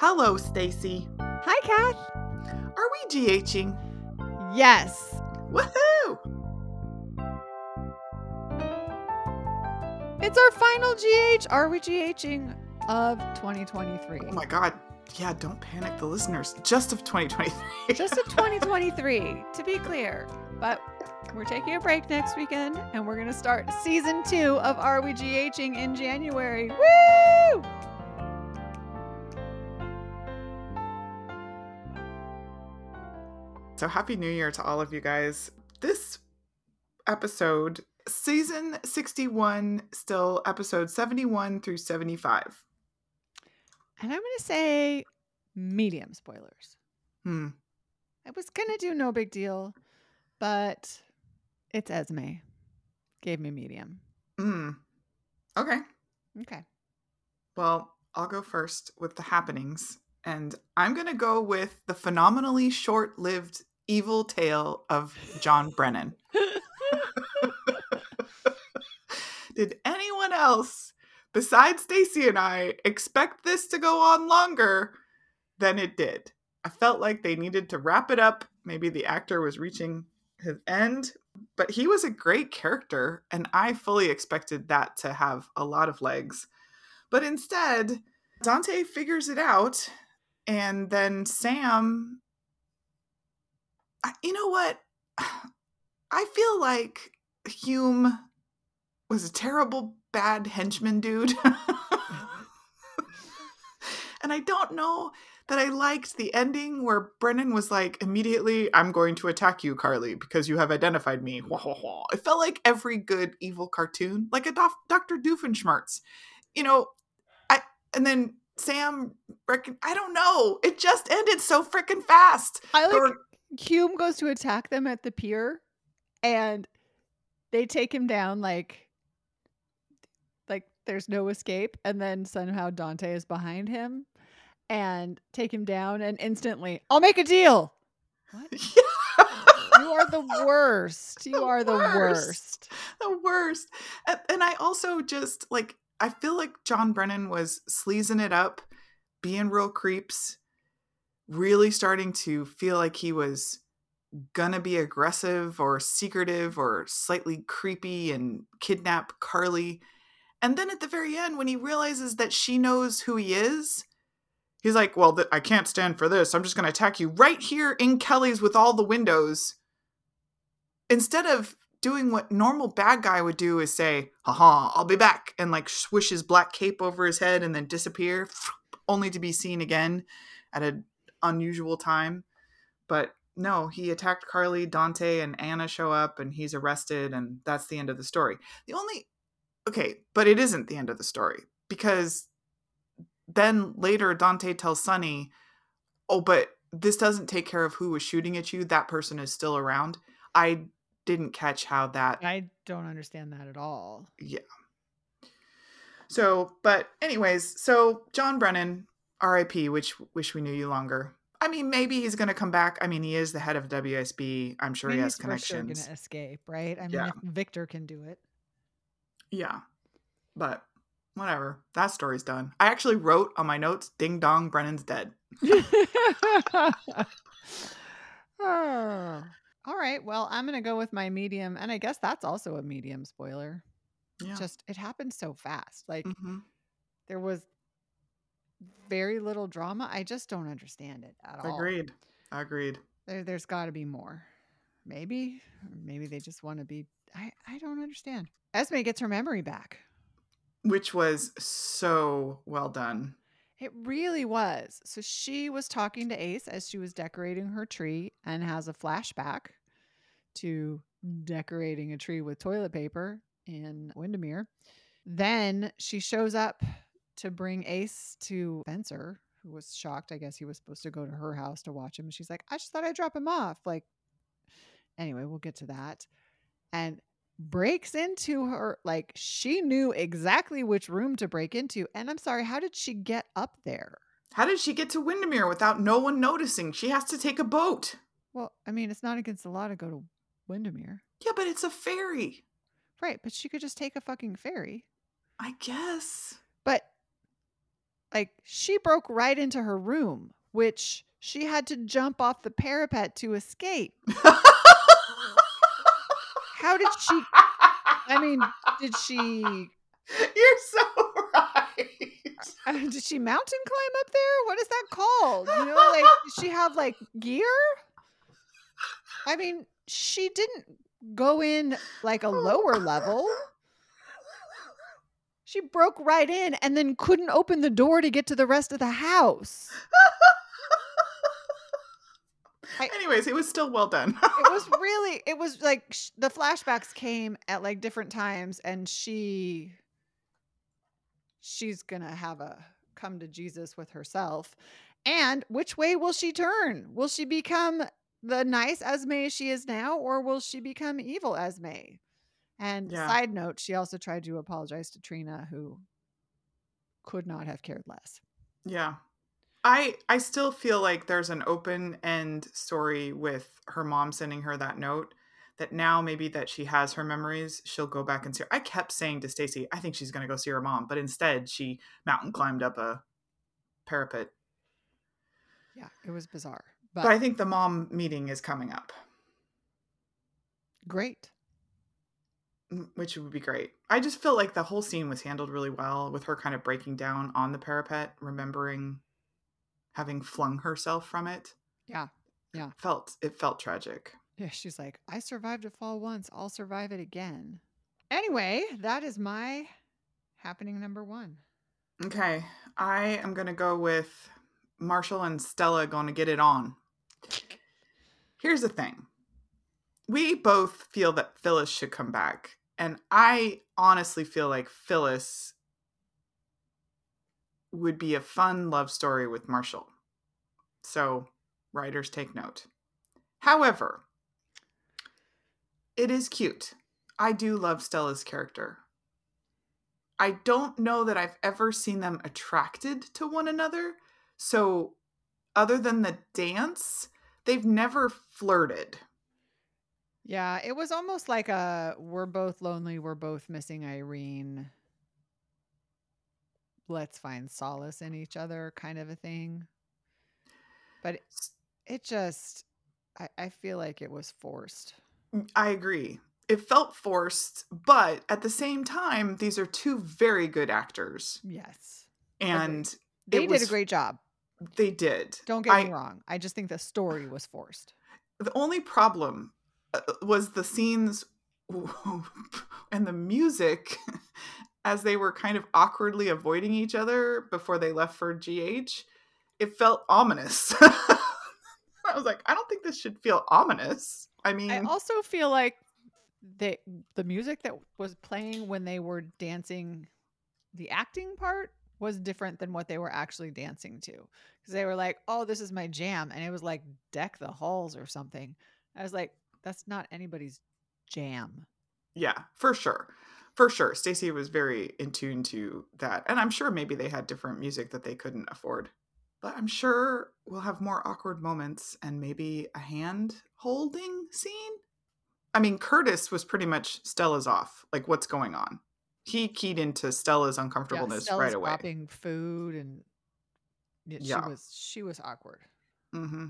Hello, Stacy. Hi, Kath. Are we GHing? Yes. Woohoo! It's our final GH. Are we GHing of 2023? Oh my god. Yeah, don't panic the listeners. Just of 2023. Just of 2023, to be clear. But we're taking a break next weekend and we're going to start season two of Are We GHing in January. Woo! So happy new year to all of you guys. This episode, season 61, still episode 71 through 75. And I'm going to say medium spoilers. Hmm. I was going to do no big deal, but it's Esme. Gave me medium. Hmm. Okay. Okay. Well, I'll go first with the happenings. And I'm going to go with the phenomenally short lived evil tale of John Brennan. Did anyone else besides Stacy and I expect this to go on longer than it did? I felt like they needed to wrap it up. Maybe the actor was reaching his end, but he was a great character, and I fully expected that to have a lot of legs. But instead, Dante figures it out, and then Sam. I- You know what? I feel like Hume was a terrible, bad henchman dude. Mm-hmm. and I don't know that I liked the ending where Brennan was like, immediately, I'm going to attack you, Carly, because you have identified me. Wah, wah, wah. It felt like every good evil cartoon, like a Dof- Dr. Doofenshmirtz. You know, I and then Sam, reckon, I don't know. It just ended so freaking fast. I like Hume goes to attack them at the pier and they take him down like like there's no escape and then somehow Dante is behind him and take him down and instantly I'll make a deal. What? You are the worst. You The are the worst. worst. the worst. And, and I also just like I feel like John Brennan was sleazing it up, being real creeps, really starting to feel like he was gonna be aggressive or secretive or slightly creepy and kidnap Carly. And then at the very end, when he realizes that she knows who he is, he's like, Well, th- I can't stand for this. I'm just gonna attack you right here in Kelly's with all the windows. Instead of doing what normal bad guy would do is say, haha, I'll be back, and like swish his black cape over his head and then disappear, only to be seen again at an unusual time. But no, he attacked Carly, Dante, and Anna show up, and he's arrested, and that's the end of the story. The only, okay, but it isn't the end of the story because then later Dante tells Sonny, oh, but this doesn't take care of who was shooting at you. That person is still around. I didn't catch how that I don't understand that at all. yeah. So, but anyways, so John Brennan, R.I.P. Which wish we knew you longer. I mean, maybe he's going to come back. I mean, he is the head of WSB. I'm sure I he has he's connections. gonna escape, right? I mean, Yeah. Victor can do it. Yeah, but whatever. That story's done. I actually wrote on my notes, "Ding dong, Brennan's dead." Oh. All right. Well, I'm going to go with my medium. And I guess that's also a medium spoiler. Yeah. Just, it happened so fast. Like, Mhm. there was very little drama. I just don't understand it at all. Agreed. Agreed. There, there's got to be more. Maybe. Maybe they just want to be. I, I don't understand. Esme gets her memory back. Which was so well done. It really was. So she was talking to Ace as she was decorating her tree and has a flashback to decorating a tree with toilet paper in Windermere. Then she shows up to bring Ace to Spencer, who was shocked. I guess he was supposed to go to her house to watch him. And she's like, I just thought I'd drop him off. Like, anyway, we'll get to that. And breaks into her like she knew exactly which room to break into and i'm sorry how did she get up there How did she get to Windermere without no one noticing? She has to take a boat. well i mean it's not against the law to go to windermere Yeah, but it's a ferry. right but she could just take a fucking ferry I guess. but like she broke right into her room, which she had to jump off the parapet to escape. How did she? I mean, did she? You're so right. Did she mountain climb up there? What is that called? You know, like does she have like gear? I mean, she didn't go in like a lower level. She broke right in and then couldn't open the door to get to the rest of the house. I- Anyways, it was still well done. it was really it was like sh- the flashbacks came at like different times and she she's gonna have a come to jesus with herself and which way will she turn will she become the nice esme she is now or will she become evil esme and Yeah. side note she also tried to apologize to trina who could not have cared less Yeah. I I still feel like there's an open end story with her mom sending her that note that now maybe that she has her memories, she'll go back and see her. I kept saying to Stacy, I think she's gonna go see her mom, but instead she mountain climbed up a parapet. yeah it was bizarre But, but, I think the mom meeting is coming up, great which would be great. I just feel like the whole scene was handled really well with her kind of breaking down on the parapet, remembering having flung herself from it. Yeah. Yeah. Felt it felt tragic. Yeah, she's like, I survived a fall once. I'll survive it again. Anyway, that is my happening number one. Okay, I am gonna go with Marshall and Stella going to get it on. Here's the thing. We both feel that Phyllis should come back. And I honestly feel like Phyllis would be a fun love story with Marshall. So, writers take note. However, it is cute. I do love Stella's character. I don't know that I've ever seen them attracted to one another. So, other than the dance, they've never flirted. Yeah, it was almost like a we're both lonely, we're both missing Irene. Let's find solace in each other kind of a thing. But it, it just I, I feel like it was forced. Mm, I agree. It felt forced, but at the same time, these are two very good actors. Yes. And They did was- a great job. They did. Don't get me wrong. I just think the story was forced. The only problem Uh, uh, was the scenes and the music as they were kind of awkwardly avoiding each other before they left for GH. It felt ominous. I was like, I don't think this should feel ominous. I mean, I also feel like they the music that was playing when they were dancing the acting part was different than what they were actually dancing to because they were like oh this is my jam and it was like deck the halls or something i was like that's not anybody's jam yeah, for sure. For sure. Stacy was very in tune to that. And I'm sure maybe they had different music that they couldn't afford. But I'm sure we'll have more awkward moments and maybe a hand holding scene. I mean, Curtis was pretty much Stella's off. Like, what's going on? He keyed into Stella's yeah, uncomfortableness Stella's right away. dropping food and yeah, Yeah. she was she was awkward hmm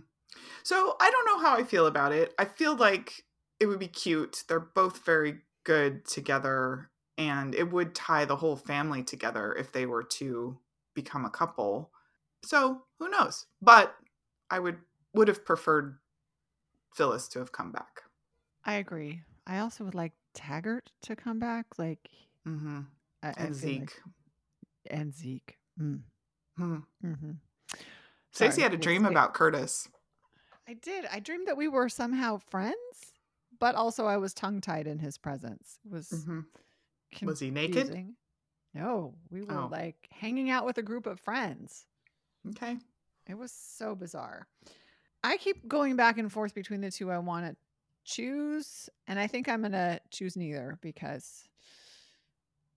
So I don't know how I feel about it. I feel like it would be cute. They're both very good together, and it would tie the whole family together if they were to become a couple. So who knows? But I would would have preferred Phyllis to have come back. i agree i also would like taggart to come back like hmm I, I And like- Zeke. and zeke mm. Hmm. hmm Stacy had a dream about Curtis. I did. I dreamed that we were somehow friends, but also I was tongue tied in his presence. It was hmm Was he naked? No, we were Oh. like hanging out with a group of friends. Okay. It was so bizarre. I keep going back and forth between the two I want to choose, and I think I'm going to choose neither because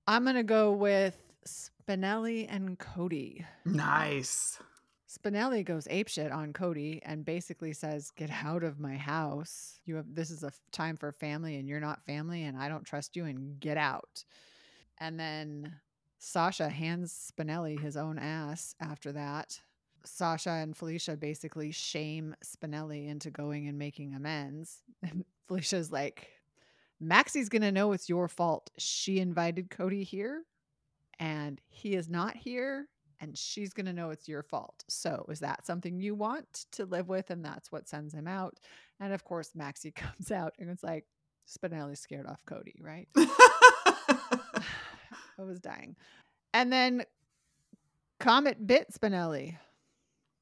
I'm going to go with Spinelli and Cody. Nice. Spinelli goes apeshit on Cody and basically says, "Get out of my house. You have this is a time for family, and you're not family, and I don't trust you. And get out." And then Sasha hands Spinelli his own ass after that. Sasha and Felicia basically shame Spinelli into going and making amends. And Felicia's like, Maxie's going to know it's your fault. She invited Cody here and he is not here and she's going to know it's your fault. So, is that something you want to live with? And that's what sends him out. And of course, Maxie comes out and it's like, Spinelli scared off Cody, right? I was dying. And then Comet bit Spinelli.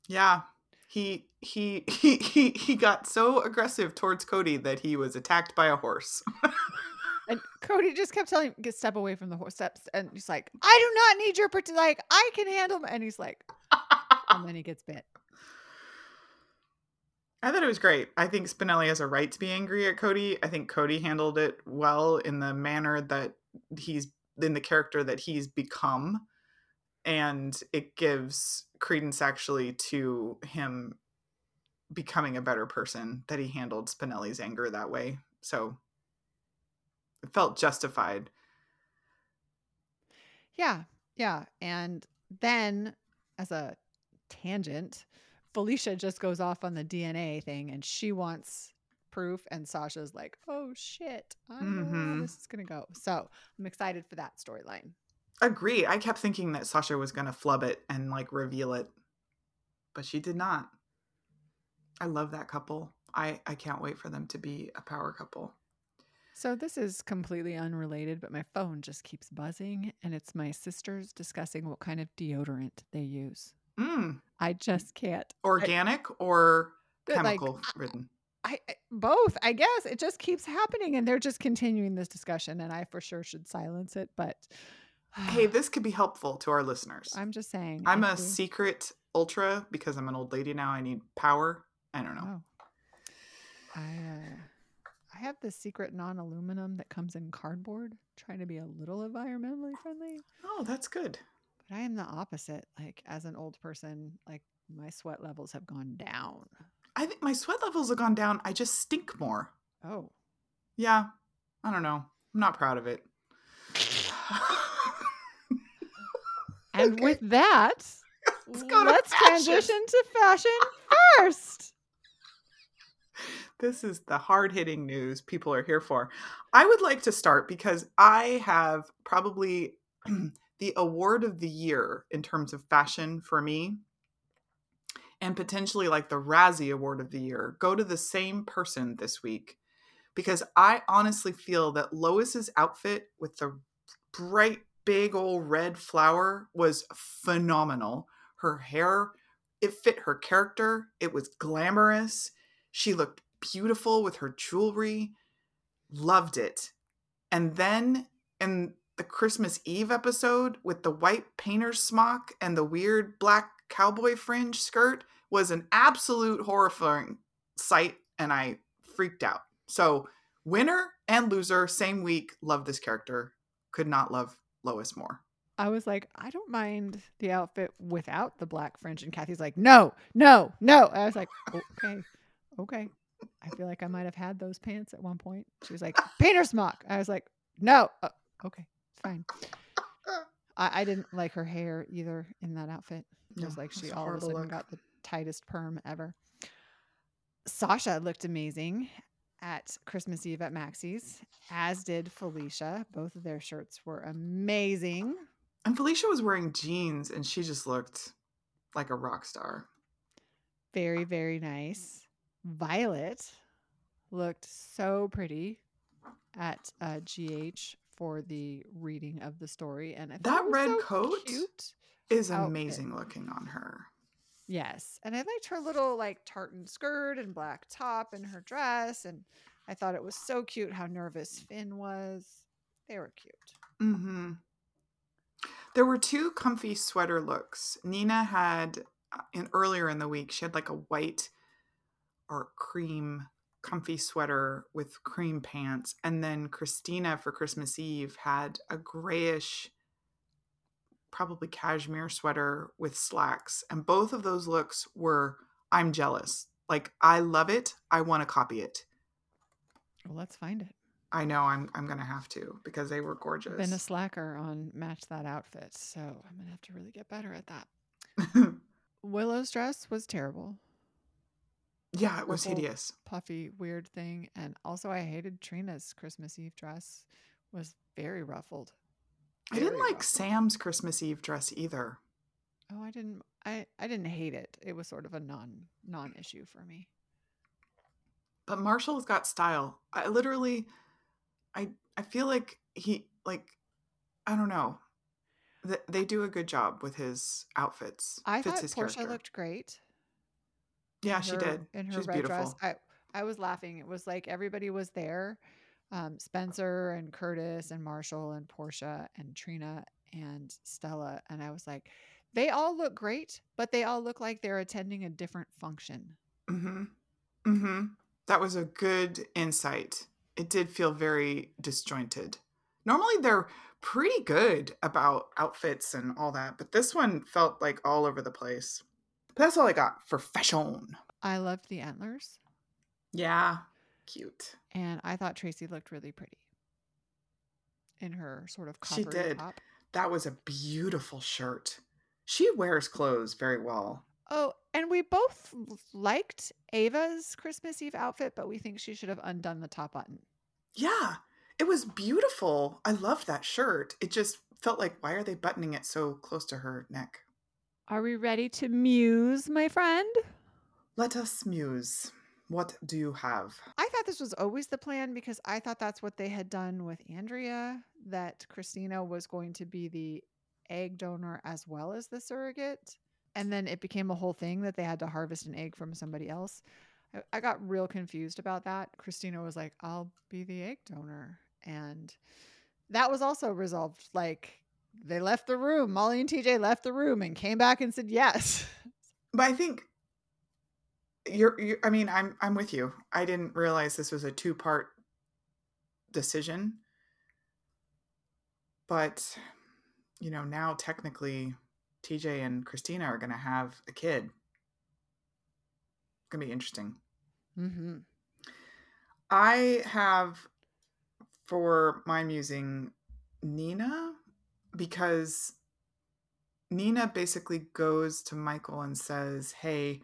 Yeah. He he he he he got so aggressive towards Cody that he was attacked by a horse. Cody just kept telling him, "Get step away from the horse steps," and he's like, "I do not need your protection. Like I can handle." And he's like, and then he gets bit. I thought it was great. I think Spinelli has a right to be angry at Cody. I think Cody handled it well in the manner that he's in the character that he's become. And it gives credence actually to him becoming a better person that he handled Spinelli's anger that way. So it felt justified. Yeah. Yeah. And then as a tangent, Felicia just goes off on the DNA thing and she wants proof and Sasha's like, "Oh shit. I know Mhm. how this is going to go." So, I'm excited for that storyline. Agree. I kept thinking that Sasha was going to flub it and like reveal it, but she did not. I love that couple. I I can't wait for them to be a power couple. So, this is completely unrelated, but my phone just keeps buzzing and it's my sisters discussing what kind of deodorant they use. Mm. I just can't. Organic or But, like, chemical ridden? I I- both, I guess. It just keeps happening and they're just continuing this discussion and I for sure should silence it, but Hey, this could be helpful to our listeners. I'm just saying. I'm a secret ultra because I'm an old lady now. I need power. I don't know. Oh. I uh, I have this secret non-aluminum that comes in cardboard, trying to be a little environmentally friendly. Oh, that's good. But I am the opposite. Like as an old person, like my sweat levels have gone down. I think my sweat levels have gone down. I just stink more. Oh. Yeah. I don't know. I'm not proud of it. And Okay. with that, Let's let's transition to fashion first. This is the hard hitting news people are here for. I would like to start because I have probably the award of the year in terms of fashion for me, and potentially like the Razzie Award of the year, go to the same person this week because I honestly feel that Lois's outfit with the bright, big old red flower was phenomenal. Her hair, it fit her character, it was glamorous. She looked beautiful with her jewelry. Loved it. And then in the Christmas Eve episode with the white painter's smock and the weird black cowboy fringe skirt was an absolute horrifying sight and I freaked out. So, winner and loser same week, love this character. Could not love Lois more. I was like, I don't mind the outfit without the black fringe. And Kathy's like, no, no, no. I was like, okay, okay. I feel like I might have had those pants at one point. She was like, painter smock. I was like, no, uh, okay, fine. I, I didn't like her hair either in that outfit. It was No, like she all of a sudden look. got the tightest perm ever. Sasha looked amazing at Christmas Eve at Maxie's, as did Felicia. Both of their shirts were amazing. And Felicia was wearing jeans and she just looked like a rock star. Very, very nice. Violet looked so pretty at uh, GH for the reading of the story, and That red so coat? cute. Is Outfit. amazing looking on her. Yes, and I liked her little like tartan skirt and black top and her dress, and I thought it was so cute how nervous Finn was. They were cute. hmm There were two comfy sweater looks. Nina had uh, in earlier in the week. She had like a white or cream comfy sweater with cream pants, and then Kristina for Christmas Eve had a grayish, probably cashmere sweater with slacks, and both of those looks were. I'm jealous. Like I love it. I want to copy it. Well, let's find it. I know I'm I'm gonna have to because they were gorgeous. Been a slacker on match that outfit, so I'm gonna have to really get better at that. Willow's dress was terrible. Yeah, it was hideous. Puffy, weird thing. And also I hated Trina's Christmas Eve dress. Was very ruffled. I didn't like ruffled. Sam's Christmas Eve dress either. Oh, I didn't I, I didn't hate it. It was sort of a non non issue for me. But Marshall's got style. I literally I I feel like he like I don't know. Th- They do a good job with his outfits. I Fits thought his Portia character. looked great. Yeah, in she did. in her She's red beautiful. dress. I I was laughing. It was like everybody was there. Um, Spencer and Curtis and Marshall and Portia and Trina and Stella. And I was like, they all look great, but they all look like they're attending a different function. Mm-hmm. Mm-hmm. That was a good insight. It did feel very disjointed. Normally they're pretty good about outfits and all that, but this one felt like all over the place. That's all I got for fashion. I loved the antlers, Yeah. Cute. and I thought Tracy looked really pretty in her sort of She did. top. That was a beautiful shirt. She wears clothes very well. Oh, and we both liked Ava's Christmas Eve outfit, but we think she should have undone the top button. Yeah. It was beautiful. I loved that shirt. It just felt like why are they buttoning it so close to her neck? Are we ready to muse, my friend? Let us muse. What do you have? I thought this was always the plan because I thought that's what they had done with Andrea, that Kristina was going to be the egg donor as well as the surrogate. And then it became a whole thing that they had to harvest an egg from somebody else. I, I got real confused about that. Kristina was like, I'll be the egg donor. And that was also resolved. Like they left the room. Molly and TJ left the room and came back and said yes. But I think you're, you I mean, I'm I'm with you. I didn't realize this was a two-part decision. But you know, now technically TJ and Kristina are going to have a kid. It's going to be interesting. Mm-hmm. I have for my musing Nina because Nina basically goes to Michael and says, Hey,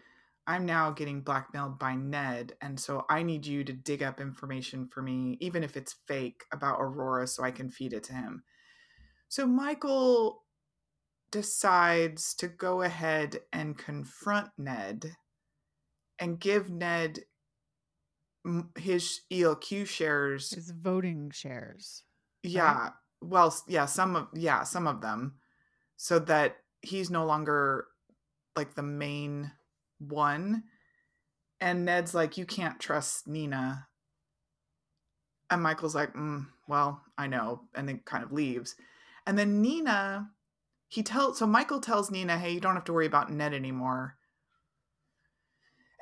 I'm now getting blackmailed by Ned, and so I need you to dig up information for me, even if it's fake, about Aurora so I can feed it to him. So Michael decides to go ahead and confront Ned and give Ned his ELQ shares His voting shares. yeah. Well, yeah, some of yeah, some of them so that he's no longer like the main one. And Ned's like you can't trust Nina. And Michael's like, mm, well, I know, and then kind of leaves. And then Nina, he tells so Michael tells Nina, "Hey, you don't have to worry about Ned anymore."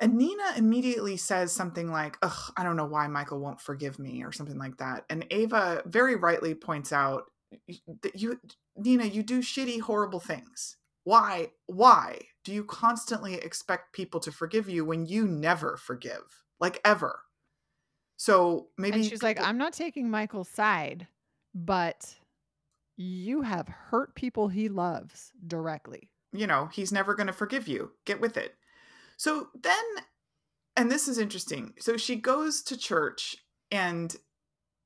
And Nina immediately says something like, Ugh, I don't know why Michael won't forgive me, or something like that. And Ava very rightly points out that you, Nina, you do shitty, horrible things. Why? Why do you constantly expect people to forgive you when you never forgive? Like ever. So maybe and she's like, I'm not taking Michael's side, but you have hurt people he loves directly. you know, he's never going to forgive you. Get with it. So then, and this is interesting. So she goes to church and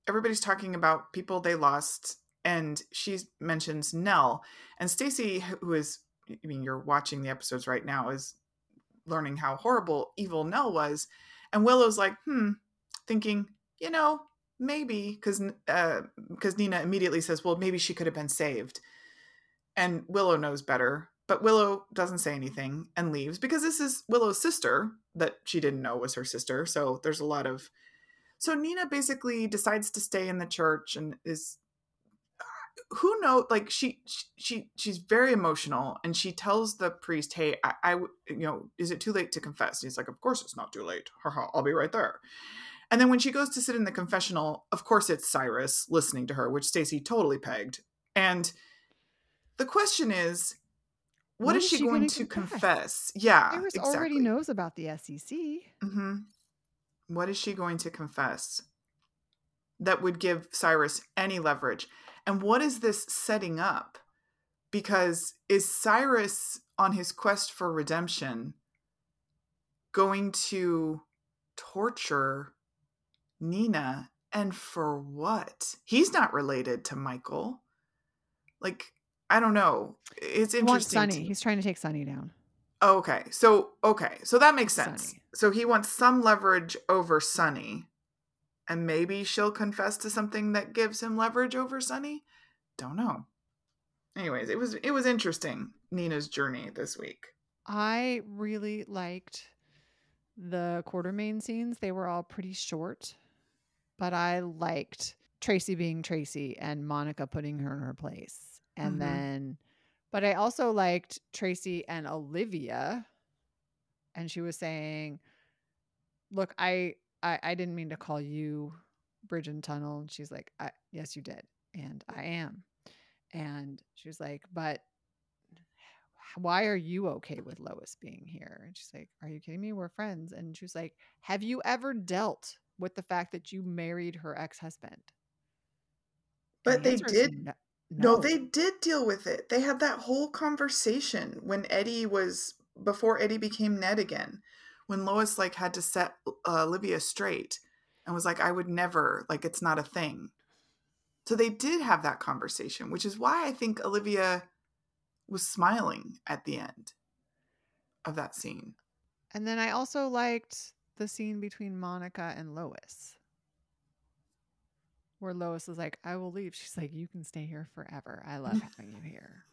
everybody's talking about people they lost. And she mentions Nelle. And Stacy, who is, I mean, you're watching the episodes right now, is learning how horrible evil Nelle was. And Willow's like, hmm, thinking, you know, maybe, because uh, because Nina immediately says, well, maybe she could have been saved. And Willow knows better, but Willow doesn't say anything and leaves because this is Willow's sister that she didn't know was her sister. So there's a lot of. So Nina basically decides to stay in the church and is. Uh, who know? Like she, she, she's very emotional, and she tells the priest, "Hey, I, I, you know, is it too late to confess?" And he's like, "Of course it's not too late. Haha, I'll be right there." And then when she goes to sit in the confessional, of course it's Cyrus listening to her, which Stacy totally pegged. And the question is, what is, she, going gonna confess? confess? Yeah, Iris exactly. already knows about the SEC. hmm What is she going to confess? that would give Cyrus any leverage. And what is this setting up? Because is Cyrus on his quest for redemption going to torture Nina and for what? He's not related to Michael. Like, I don't know. It's He wants. Sonny. He's trying to take Sonny down. Oh, okay. So, okay. So that makes sense. Sonny. So he wants some leverage over Sonny. And maybe she'll confess to something that gives him leverage over Sonny? Don't know. Anyways, it was it was interesting Nina's journey this week. I really liked the Quartermaine scenes. They were all pretty short, but I liked Tracy being Tracy and Monica putting her in her place. And Mhm. then, but I also liked Tracy and Olivia. And she was saying, Look, I, I, I didn't mean to call you Bridge and Tunnel. And she's like, I, Yes, you did. And I am. And she was like, But why are you okay with Lois being here? And she's like, Are you kidding me? We're friends. And she was like, Have you ever dealt with the fact that you married her ex husband? But they did No, No, they did deal with it. They had that whole conversation when Eddie was before Eddie became Ned again. When Lois like had to set uh, Olivia straight and was like, "I would never like it's not a thing." So they did have that conversation, which is why I think Olivia was smiling at the end of that scene. And then I also liked the scene between Monica and Lois. Where Lois was like, I will leave. She's like, You can stay here forever. I love having you here.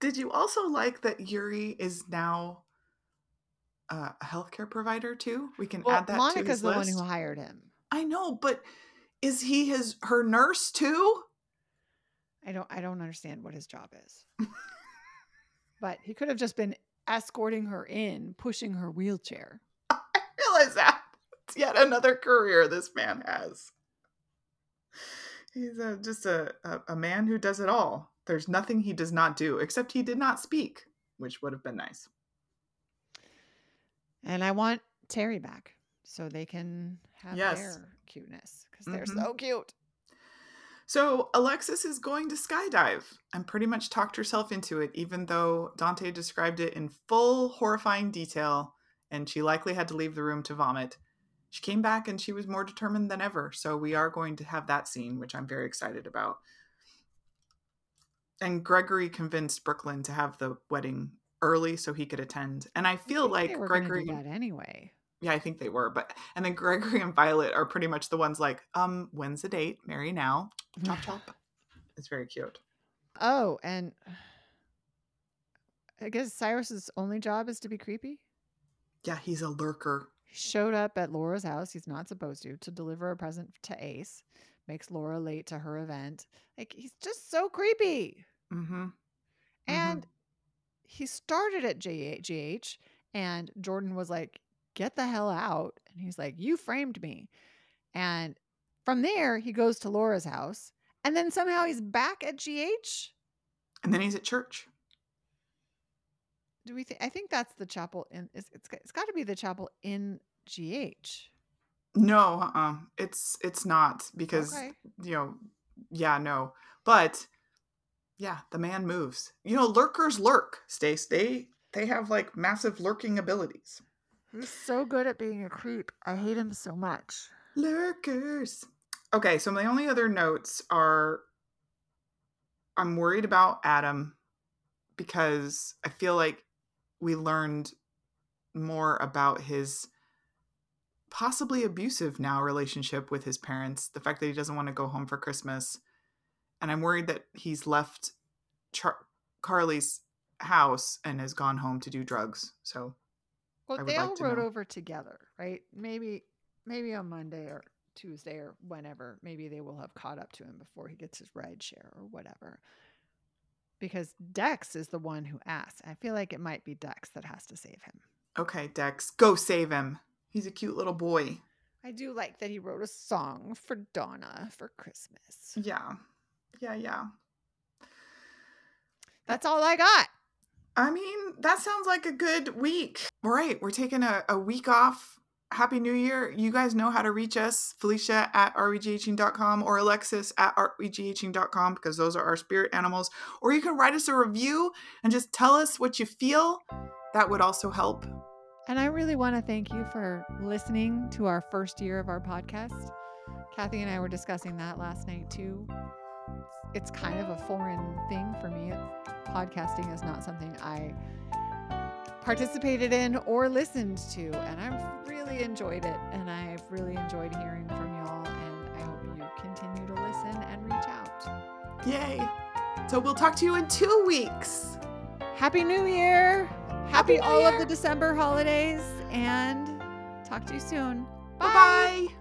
Did you also like that Yuri is now uh, a healthcare provider too? We can Well, add that to. Monica's his the one who hired him. I know, but is he his her nurse too? I don't I don't understand what his job is. but he could have just been escorting her in, pushing her wheelchair. I realize that. It's yet another career this man has. He's a, just a, a, a man who does it all. There's nothing he does not do, except he did not speak, which would have been nice. And I want Terry back so they can have Yes. their cuteness because they're Mhm. so cute. So Alexis is going to skydive and pretty much talked herself into it, even though Dante described it in full horrifying detail and she likely had to leave the room to vomit. She came back and she was more determined than ever. So we are going to have that scene, which I'm very excited about. And Gregory convinced Brook Lynn to have the wedding early so he could attend. And I feel think like they were gonna Gregory do that anyway. yeah, I think they were, but and then Gregory and Violet are pretty much the ones like, um, when's the date? Marry now. Chop chop. It's very cute. Oh, and I guess Cyrus's only job is to be creepy. Yeah, he's a lurker. He showed up at Laura's house. He's not supposed to to deliver a present to Ace. Makes Laura late to her event. Like he's just so creepy. Mm-hmm. And he started at JGH, and Jordan was like, "Get the hell out!" And he's like, "You framed me." And from there, he goes to Laura's house, and then somehow he's back at GH. And then he's at church. Do we think? I think that's the chapel in. It's it's, it's got to be the chapel in GH. No, uh-uh. It's it's not because Okay. you know, yeah, no. But yeah, the man moves. You know, lurkers lurk. Stace. They they have like massive lurking abilities. He's so good at being a creep. I hate him so much. Lurkers. Okay, so my only other notes are I'm worried about Adam because I feel like we learned more about his possibly abusive now relationship with his parents, the fact that he doesn't want to go home for Christmas. And I'm worried that he's left Char- Carly's house and has gone home to do drugs. So, Well, they like all rode know. over together, right? Maybe, maybe on Monday or Tuesday or whenever. Maybe they will have caught up to him before he gets his ride share or whatever. Because Dex is the one who asks. I feel like it might be Dex that has to save him. okay, Dex, go save him. He's a cute little boy. I do like that he wrote a song for Donna for Christmas. Yeah. Yeah, yeah. That's all I got. I mean, that sounds like a good week. All right, we're taking a, a week off Happy New Year. You guys know how to reach us. Felicia at areweghing.com or Alexis at areweghing.com because those are our spirit animals. Or you can write us a review and just tell us what you feel. That would also help. And I really want to thank you for listening to our first year of our podcast. Kathy and I were discussing that last night too. It's kind of a foreign thing for me. Podcasting is not something I participated in or listened to, and I've really enjoyed it. And I've really enjoyed hearing from y'all. And I hope you continue to listen and reach out. Yay! So we'll talk to you in two weeks. Happy New Year! Happy, Happy New all Year. of the December holidays, and talk to you soon. Bye bye.